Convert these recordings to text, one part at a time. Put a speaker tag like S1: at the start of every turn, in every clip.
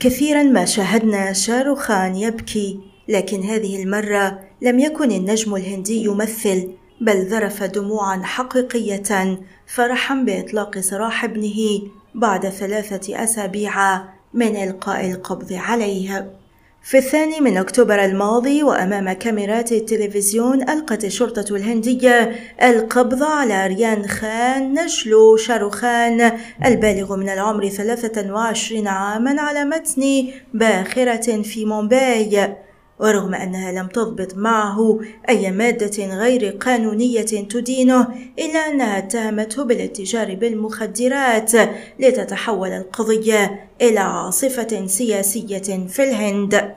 S1: كثيرا ما شاهدنا شاروخان يبكي لكن هذه المرة لم يكن النجم الهندي يمثل بل ذرف دموعا حقيقية فرحا بإطلاق سراح ابنه بعد ثلاثة أسابيع من إلقاء القبض عليه. في الثاني من أكتوبر الماضي وأمام كاميرات التلفزيون ألقت الشرطة الهندية القبض على ريان خان نجل شاروخان البالغ من العمر 23 عاما على متن باخرة في مومباي. ورغم أنها لم تضبط معه أي مادة غير قانونية تدينه إلا أنها اتهمته بالاتجار بالمخدرات لتتحول القضية إلى عاصفة سياسية في الهند.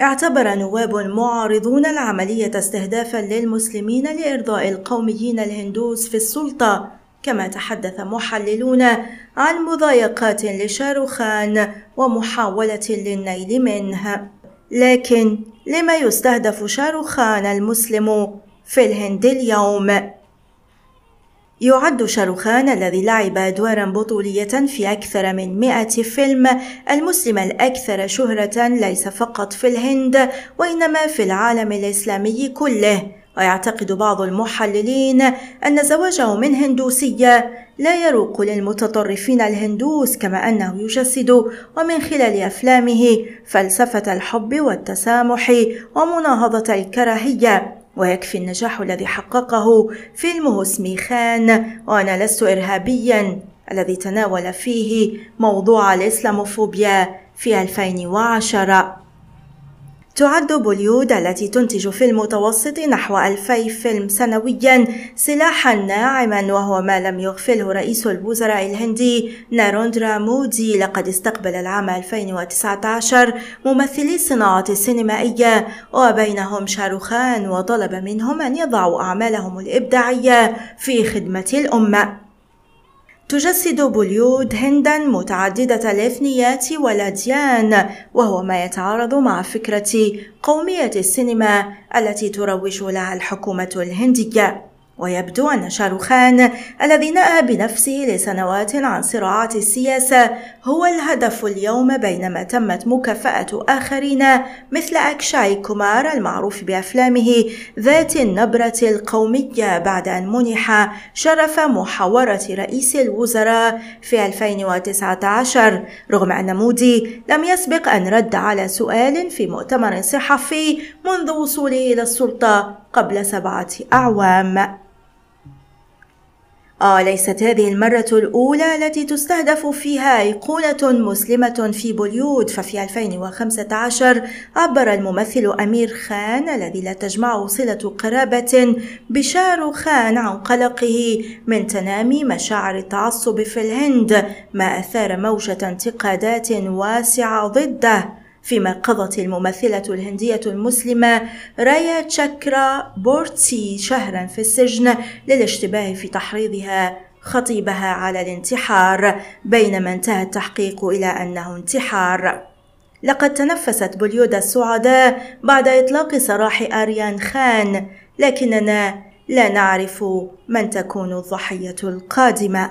S1: اعتبر نواب معارضون العملية استهدافا للمسلمين لإرضاء القوميين الهندوس في السلطة كما تحدث محللون عن مضايقات لشاروخان ومحاولة للنيل منه. لكن لما يستهدف شاروخان المسلم في الهند اليوم؟ يعد شاروخان الذي لعب أدوارا بطولية في أكثر من مئة فيلم. المسلم الأكثر شهرة ليس فقط في الهند وإنما في العالم الإسلامي كله. ويعتقد بعض المحللين أن زواجه من هندوسية لا يروق للمتطرفين الهندوس كما أنه يجسد ومن خلال أفلامه فلسفة الحب والتسامح ومناهضة الكراهية. ويكفي النجاح الذي حققه فيلمه اسمي خان وأنا لست إرهابيا. الذي تناول فيه موضوع الإسلاموفوبيا في 2010 تعد بوليود التي تنتج في المتوسط نحو ألفي فيلم سنويا سلاحا ناعما وهو ما لم يغفله رئيس الوزراء الهندي ناريندرا مودي. لقد استقبل العام 2019 ممثلي الصناعة السينمائية وبينهم شاروخان وطلب منهم أن يضعوا أعمالهم الإبداعية في خدمة الأمة. تجسد بوليود هندا متعددة الإثنيات والأديان وهو ما يتعارض مع فكرة قومية السينما التي تروج لها الحكومة الهندية. ويبدو أن شاروخان الذي نأى بنفسه لسنوات عن صراعات السياسة هو الهدف اليوم بينما تمت مكافأة آخرين مثل أكشاي كومار المعروف بأفلامه ذات النبرة القومية بعد أن منح شرف محاورة رئيس الوزراء في 2019 رغم أن مودي لم يسبق أن رد على سؤال في مؤتمر صحفي منذ وصوله إلى السلطة قبل سبعة أعوام. آه ليست هذه المرة الأولى التي تستهدف فيها أيقونة مسلمة في بوليود. ففي 2015 عبر الممثل أمير خان الذي لا تجمعه صلة قرابة بشارو خان عن قلقه من تنامي مشاعر التعصب في الهند ما أثار موجة انتقادات واسعة ضده. فيما قضت الممثلة الهندية المسلمة رايا تشاكرا بورتسي شهرا في السجن للاشتباه في تحريضها خطيبها على الانتحار بينما انتهى التحقيق إلى أنه انتحار. لقد تنفست بوليودا السعداء بعد إطلاق سراح آريان خان لكننا لا نعرف من تكون الضحية القادمة.